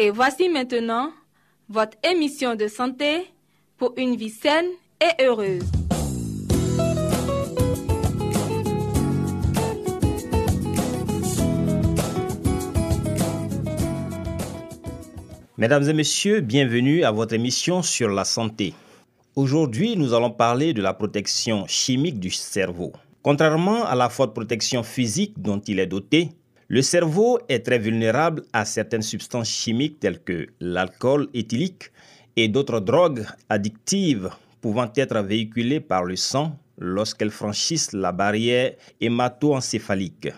Et voici maintenant votre émission de santé pour une vie saine et heureuse. Mesdames et messieurs, bienvenue à votre émission sur la santé. Aujourd'hui, nous allons parler de la protection chimique du cerveau. Contrairement à la forte protection physique dont il est doté, le cerveau est très vulnérable à certaines substances chimiques telles que l'alcool éthylique et d'autres drogues addictives pouvant être véhiculées par le sang lorsqu'elles franchissent la barrière hémato-encéphalique.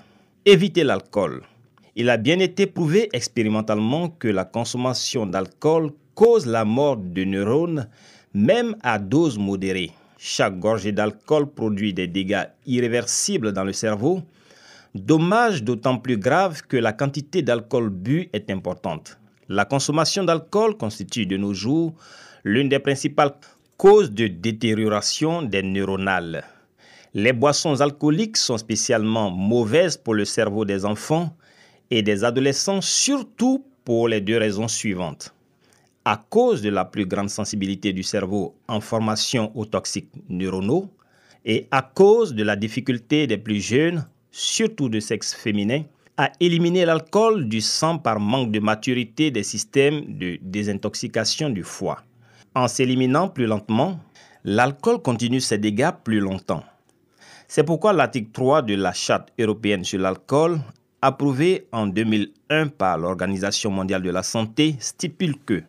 Évitez l'alcool. Il a bien été prouvé expérimentalement que la consommation d'alcool cause la mort de neurones, même à dose modérée. Chaque gorgée d'alcool produit des dégâts irréversibles dans le cerveau, dommage d'autant plus grave que la quantité d'alcool bu est importante. La consommation d'alcool constitue de nos jours l'une des principales causes de détérioration des neuronales. Les boissons alcooliques sont spécialement mauvaises pour le cerveau des enfants et des adolescents, surtout pour les deux raisons suivantes. À cause de la plus grande sensibilité du cerveau en formation aux toxiques neuronaux et à cause de la difficulté des plus jeunes, surtout de sexe féminin, à éliminer l'alcool du sang par manque de maturité des systèmes de désintoxication du foie. En s'éliminant plus lentement, l'alcool continue ses dégâts plus longtemps. C'est pourquoi l'article 3 de la Charte européenne sur l'alcool, approuvé en 2001 par l'Organisation mondiale de la santé, stipule que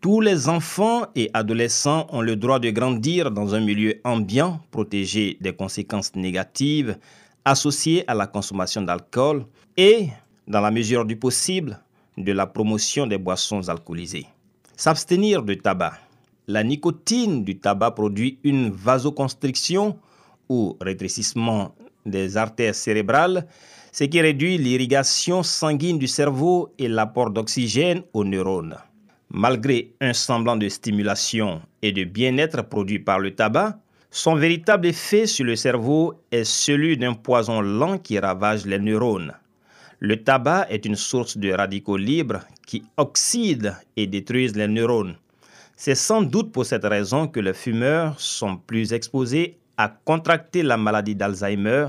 tous les enfants et adolescents ont le droit de grandir dans un milieu ambiant protégé des conséquences négatives associées à la consommation d'alcool et, dans la mesure du possible, de la promotion des boissons alcoolisées. S'abstenir de tabac. La nicotine du tabac produit une vasoconstriction ou rétrécissement des artères cérébrales, ce qui réduit l'irrigation sanguine du cerveau et l'apport d'oxygène aux neurones. Malgré un semblant de stimulation et de bien-être produit par le tabac, son véritable effet sur le cerveau est celui d'un poison lent qui ravage les neurones. Le tabac est une source de radicaux libres qui oxydent et détruisent les neurones. C'est sans doute pour cette raison que les fumeurs sont plus exposés à contracter la maladie d'Alzheimer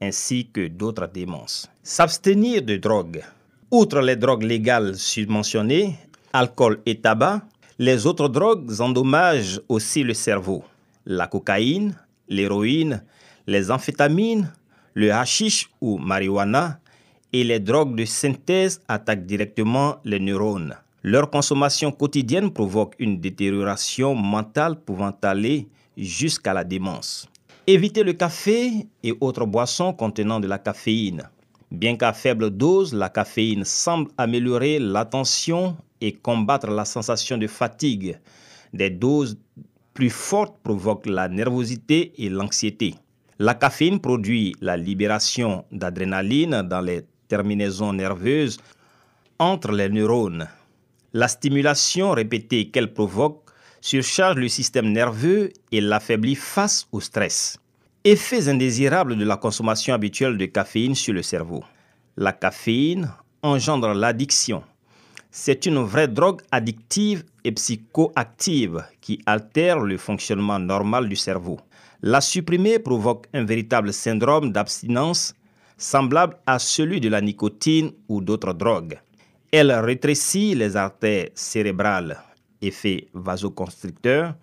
ainsi que d'autres démences. S'abstenir de drogue. Outre les drogues légales subventionnées, alcool et tabac, les autres drogues endommagent aussi le cerveau. La cocaïne, l'héroïne, les amphétamines, le hashish ou marijuana et les drogues de synthèse attaquent directement les neurones. Leur consommation quotidienne provoque une détérioration mentale pouvant aller jusqu'à la démence. Évitez le café et autres boissons contenant de la caféine. Bien qu'à faible dose, la caféine semble améliorer l'attention et combattre la sensation de fatigue. Des doses plus fortes provoquent la nervosité et l'anxiété. La caféine produit la libération d'adrénaline dans les terminaisons nerveuses entre les neurones. La stimulation répétée qu'elle provoque surcharge le système nerveux et l'affaiblit face au stress. Effets indésirables de la consommation habituelle de caféine sur le cerveau. La caféine engendre l'addiction. C'est une vraie drogue addictive et psychoactive qui altère le fonctionnement normal du cerveau. La supprimer provoque un véritable syndrome d'abstinence semblable à celui de la nicotine ou d'autres drogues. Elle rétrécit les artères cérébrales, effet vasoconstricteur,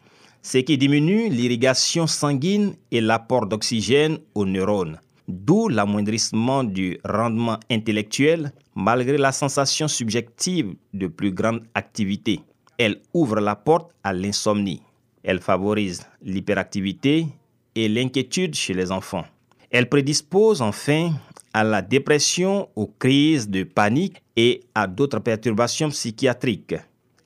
ce qui diminue l'irrigation sanguine et l'apport d'oxygène aux neurones, d'où l'amoindrissement du rendement intellectuel malgré la sensation subjective de plus grande activité. Elle ouvre la porte à l'insomnie. Elle favorise l'hyperactivité et l'inquiétude chez les enfants. Elle prédispose enfin à la dépression, aux crises de panique et à d'autres perturbations psychiatriques.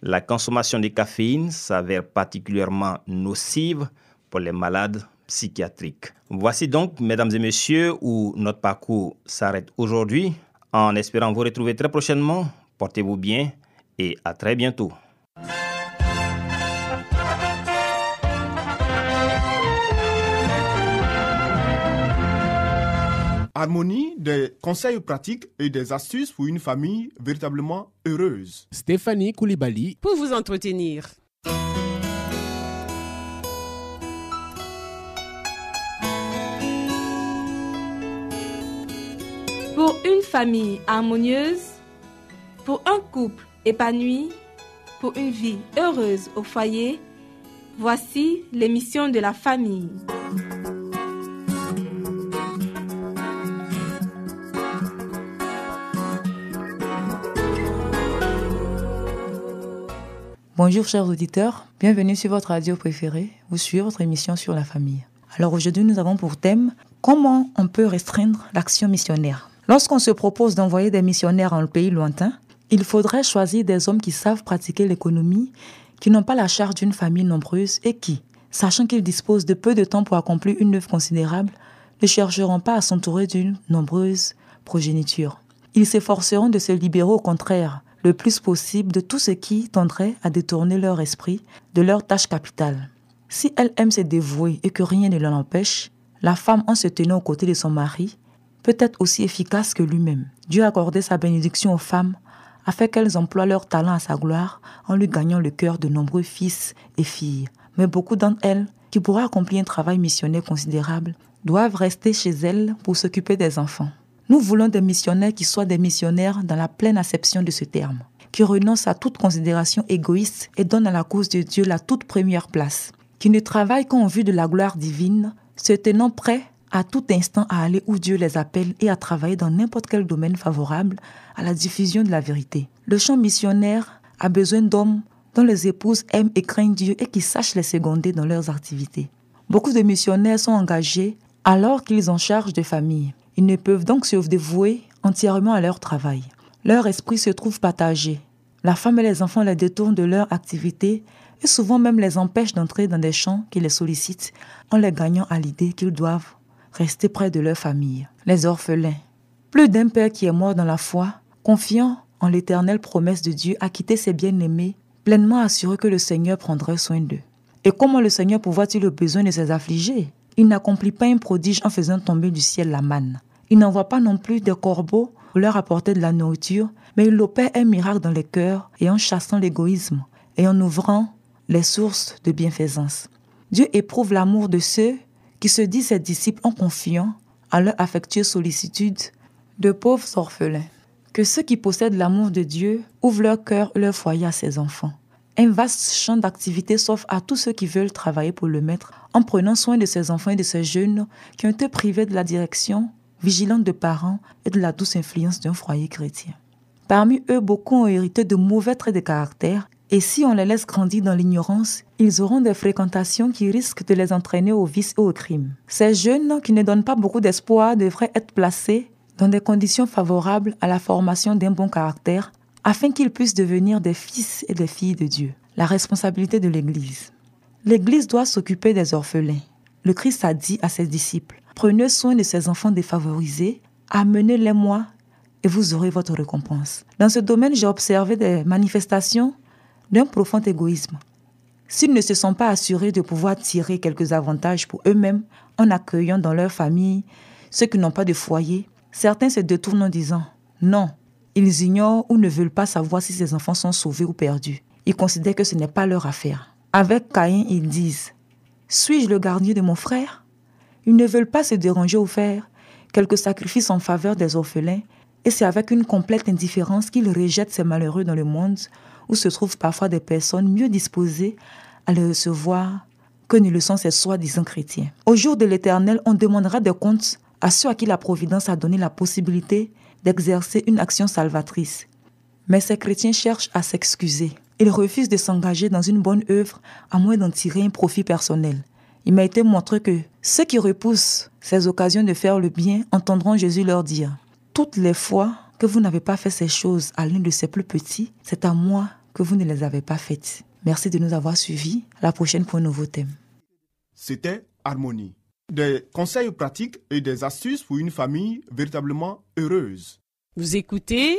La consommation de caféine s'avère particulièrement nocive pour les malades psychiatriques. Voici donc, mesdames et messieurs, où notre parcours s'arrête aujourd'hui. En espérant vous retrouver très prochainement, portez-vous bien et à très bientôt. Harmonie, des conseils pratiques et des astuces pour une famille véritablement heureuse. Stéphanie Koulibaly. Pour vous entretenir. Une famille harmonieuse, pour un couple épanoui, pour une vie heureuse au foyer, voici l'émission de la famille. Bonjour chers auditeurs, bienvenue sur votre radio préférée ou sur votre émission sur la famille. Alors aujourd'hui nous avons pour thème comment on peut restreindre l'action missionnaire. Lorsqu'on se propose d'envoyer des missionnaires en pays lointain, il faudrait choisir des hommes qui savent pratiquer l'économie, qui n'ont pas la charge d'une famille nombreuse et qui, sachant qu'ils disposent de peu de temps pour accomplir une œuvre considérable, ne chercheront pas à s'entourer d'une nombreuse progéniture. Ils s'efforceront de se libérer au contraire le plus possible de tout ce qui tendrait à détourner leur esprit de leur tâche capitale. Si elle aime se dévouer et que rien ne l'en empêche, la femme en se tenant aux côtés de son mari peut être aussi efficace que lui-même. Dieu a accordé sa bénédiction aux femmes afin qu'elles emploient leur talent à sa gloire en lui gagnant le cœur de nombreux fils et filles. Mais beaucoup d'entre elles, qui pourraient accomplir un travail missionnaire considérable, doivent rester chez elles pour s'occuper des enfants. Nous voulons des missionnaires qui soient des missionnaires dans la pleine acception de ce terme, qui renoncent à toute considération égoïste et donnent à la cause de Dieu la toute première place, qui ne travaillent qu'en vue de la gloire divine, se tenant prêts à tout instant à aller où Dieu les appelle et à travailler dans n'importe quel domaine favorable à la diffusion de la vérité. Le champ missionnaire a besoin d'hommes dont les épouses aiment et craignent Dieu et qui sachent les seconder dans leurs activités. Beaucoup de missionnaires sont engagés alors qu'ils ont charge de famille. Ils ne peuvent donc se dévouer entièrement à leur travail. Leur esprit se trouve partagé. La femme et les enfants les détournent de leur activité et souvent même les empêchent d'entrer dans des champs qui les sollicitent en les gagnant à l'idée qu'ils doivent rester près de leur famille. Les orphelins. Plus d'un père qui est mort dans la foi, confiant en l'éternelle promesse de Dieu à quitter ses bien-aimés, pleinement assuré que le Seigneur prendrait soin d'eux. Et comment le Seigneur pourvoit-il le besoin de ses affligés? Il n'accomplit pas un prodige en faisant tomber du ciel la manne. Il n'envoie pas non plus des corbeaux pour leur apporter de la nourriture, mais il opère un miracle dans les cœurs et en chassant l'égoïsme et en ouvrant les sources de bienfaisance. Dieu éprouve l'amour de ceux qui se disent ses disciples en confiant à leur affectueuse sollicitude de pauvres orphelins. Que ceux qui possèdent l'amour de Dieu ouvrent leur cœur leur foyer à ses enfants. Un vaste champ d'activité s'offre à tous ceux qui veulent travailler pour le maître en prenant soin de ces enfants et de ces jeunes qui ont été privés de la direction vigilante de parents et de la douce influence d'un foyer chrétien. Parmi eux, beaucoup ont hérité de mauvais traits de caractère et si on les laisse grandir dans l'ignorance, ils auront des fréquentations qui risquent de les entraîner au vice et au crime. Ces jeunes qui ne donnent pas beaucoup d'espoir devraient être placés dans des conditions favorables à la formation d'un bon caractère afin qu'ils puissent devenir des fils et des filles de Dieu. La responsabilité de l'Église. L'Église doit s'occuper des orphelins. Le Christ a dit à ses disciples, prenez soin de ces enfants défavorisés, amenez-les-moi et vous aurez votre récompense. Dans ce domaine, j'ai observé des manifestations d'un profond égoïsme. S'ils ne se sont pas assurés de pouvoir tirer quelques avantages pour eux-mêmes en accueillant dans leur famille ceux qui n'ont pas de foyer, certains se détournent en disant non, ils ignorent ou ne veulent pas savoir si ces enfants sont sauvés ou perdus. Ils considèrent que ce n'est pas leur affaire. Avec Caïn, ils disent Suis-je le gardien de mon frère? Ils ne veulent pas se déranger ou faire quelques sacrifices en faveur des orphelins, et c'est avec une complète indifférence qu'ils rejettent ces malheureux dans le monde où se trouvent parfois des personnes mieux disposées à les recevoir que ne le sont ces soi-disant chrétiens. Au jour de l'éternel, on demandera des comptes à ceux à qui la Providence a donné la possibilité d'exercer une action salvatrice. Mais ces chrétiens cherchent à s'excuser. Ils refusent de s'engager dans une bonne œuvre à moins d'en tirer un profit personnel. Il m'a été montré que ceux qui repoussent ces occasions de faire le bien entendront Jésus leur dire, Toutes les fois que vous n'avez pas fait ces choses à l'un de ces plus petits, c'est à moi que vous ne les avez pas faites. Merci de nous avoir suivis. À la prochaine pour un nouveau thème. C'était Harmonie. Des conseils pratiques et des astuces pour une famille véritablement heureuse. Vous écoutez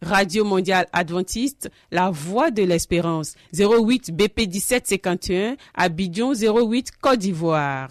Radio Mondiale Adventiste, La Voix de l'Espérance, 08 BP 1751, Abidjan 08 Côte d'Ivoire.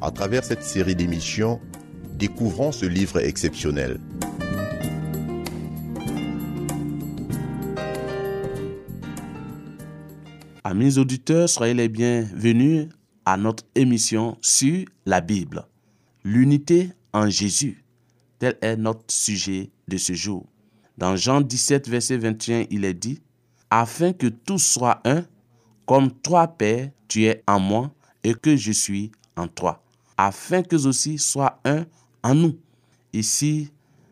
À travers cette série d'émissions, découvrons ce livre exceptionnel. Amis auditeurs, soyez les bienvenus à notre émission sur la Bible. L'unité en Jésus, tel est notre sujet de ce jour. Dans Jean 17, verset 21, il est dit, Afin que tout soit un, comme toi, Père, tu es en moi et que je suis en toi afin que aussi soient un en nous. Ici,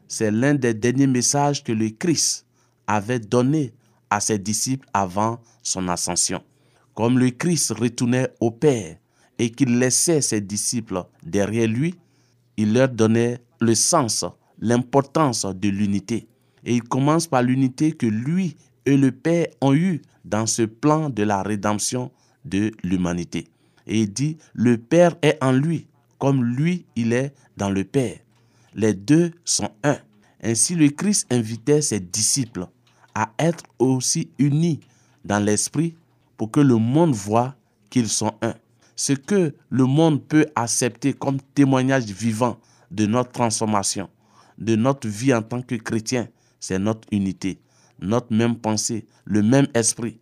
c'est l'un des derniers messages que le Christ avait donné à ses disciples avant son ascension. Comme le Christ retournait au Père et qu'il laissait ses disciples derrière lui, il leur donnait le sens, l'importance de l'unité. Et il commence par l'unité que lui et le Père ont eue dans ce plan de la rédemption de l'humanité. Et il dit, le Père est en lui comme lui, il est dans le Père. Les deux sont un. Ainsi, le Christ invitait ses disciples à être aussi unis dans l'esprit pour que le monde voit qu'ils sont un. Ce que le monde peut accepter comme témoignage vivant de notre transformation, de notre vie en tant que chrétien, c'est notre unité, notre même pensée, le même esprit.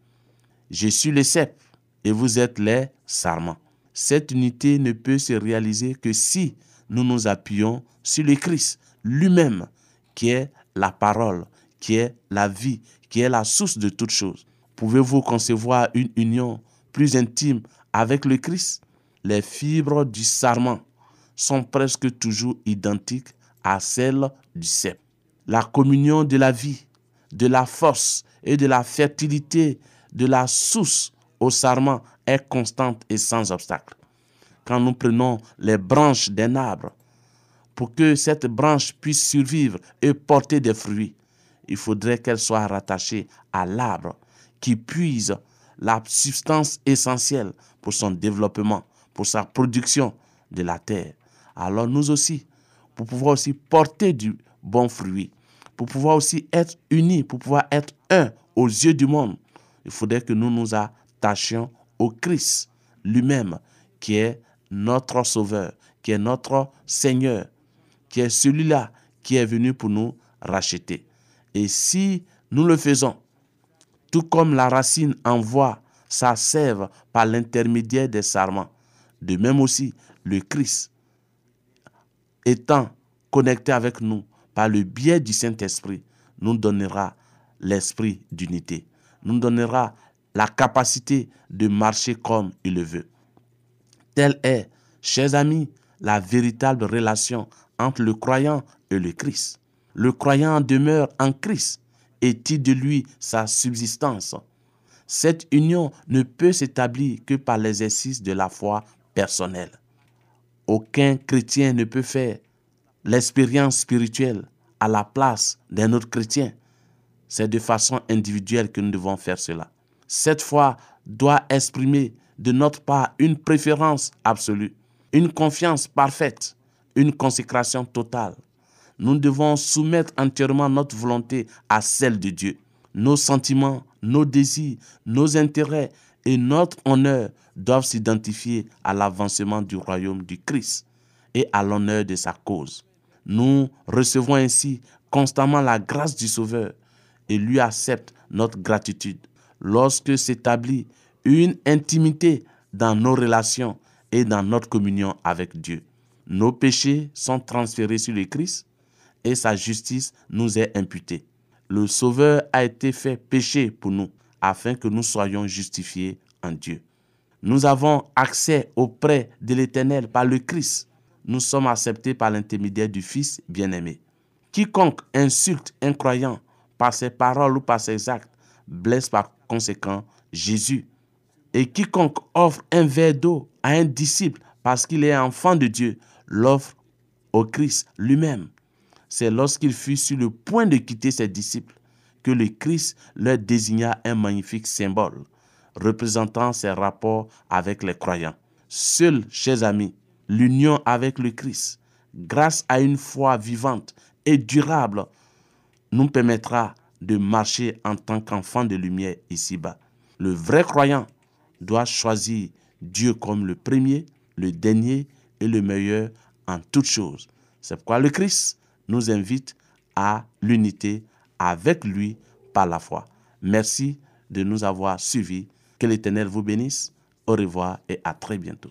Je suis le cep et vous êtes les sarments. Cette unité ne peut se réaliser que si nous nous appuyons sur le Christ lui-même, qui est la parole, qui est la vie, qui est la source de toutes choses. Pouvez-vous concevoir une union plus intime avec le Christ? Les fibres du sarment sont presque toujours identiques à celles du cep. La communion de la vie, de la force et de la fertilité de la source au sarment est constante et sans obstacle. Quand nous prenons les branches d'un arbre, pour que cette branche puisse survivre et porter des fruits, il faudrait qu'elle soit rattachée à l'arbre qui puise la substance essentielle pour son développement, pour sa production de la terre. Alors nous aussi, pour pouvoir aussi porter du bon fruit, pour pouvoir aussi être unis, pour pouvoir être un aux yeux du monde, il faudrait que nous nous attachions au Christ lui-même, qui est notre Sauveur, qui est notre Seigneur, qui est celui-là qui est venu pour nous racheter. Et si nous le faisons, tout comme la racine envoie sa sève par l'intermédiaire des sarments, de même aussi le Christ, étant connecté avec nous par le biais du Saint-Esprit, nous donnera l'esprit d'unité, nous donnera la capacité de marcher comme il le veut. Telle est, chers amis, la véritable relation entre le croyant et le Christ. Le croyant demeure en Christ et tire de lui sa subsistance. Cette union ne peut s'établir que par l'exercice de la foi personnelle. Aucun chrétien ne peut faire l'expérience spirituelle à la place d'un autre chrétien. C'est de façon individuelle que nous devons faire cela cette foi doit exprimer de notre part une préférence absolue, une confiance parfaite, une consécration totale. nous devons soumettre entièrement notre volonté à celle de Dieu. Nos sentiments, nos désirs, nos intérêts et notre honneur doivent s'identifier à l'avancement du royaume du Christ et à l'honneur de sa cause. Nous recevons ainsi constamment la grâce du Sauveur et lui accepte notre gratitude. Lorsque s'établit une intimité dans nos relations et dans notre communion avec Dieu, nos péchés sont transférés sur le Christ et sa justice nous est imputée. Le Sauveur a été fait péché pour nous afin que nous soyons justifiés en Dieu. Nous avons accès auprès de l'Éternel par le Christ. Nous sommes acceptés par l'intermédiaire du Fils bien-aimé. Quiconque insulte un croyant par ses paroles ou par ses actes blesse par conséquent Jésus. Et quiconque offre un verre d'eau à un disciple parce qu'il est enfant de Dieu l'offre au Christ lui-même. C'est lorsqu'il fut sur le point de quitter ses disciples que le Christ leur désigna un magnifique symbole représentant ses rapports avec les croyants. Seul, chers amis, l'union avec le Christ, grâce à une foi vivante et durable, nous permettra de marcher en tant qu'enfant de lumière ici-bas. Le vrai croyant doit choisir Dieu comme le premier, le dernier et le meilleur en toutes choses. C'est pourquoi le Christ nous invite à l'unité avec lui par la foi. Merci de nous avoir suivis. Que l'Éternel vous bénisse. Au revoir et à très bientôt.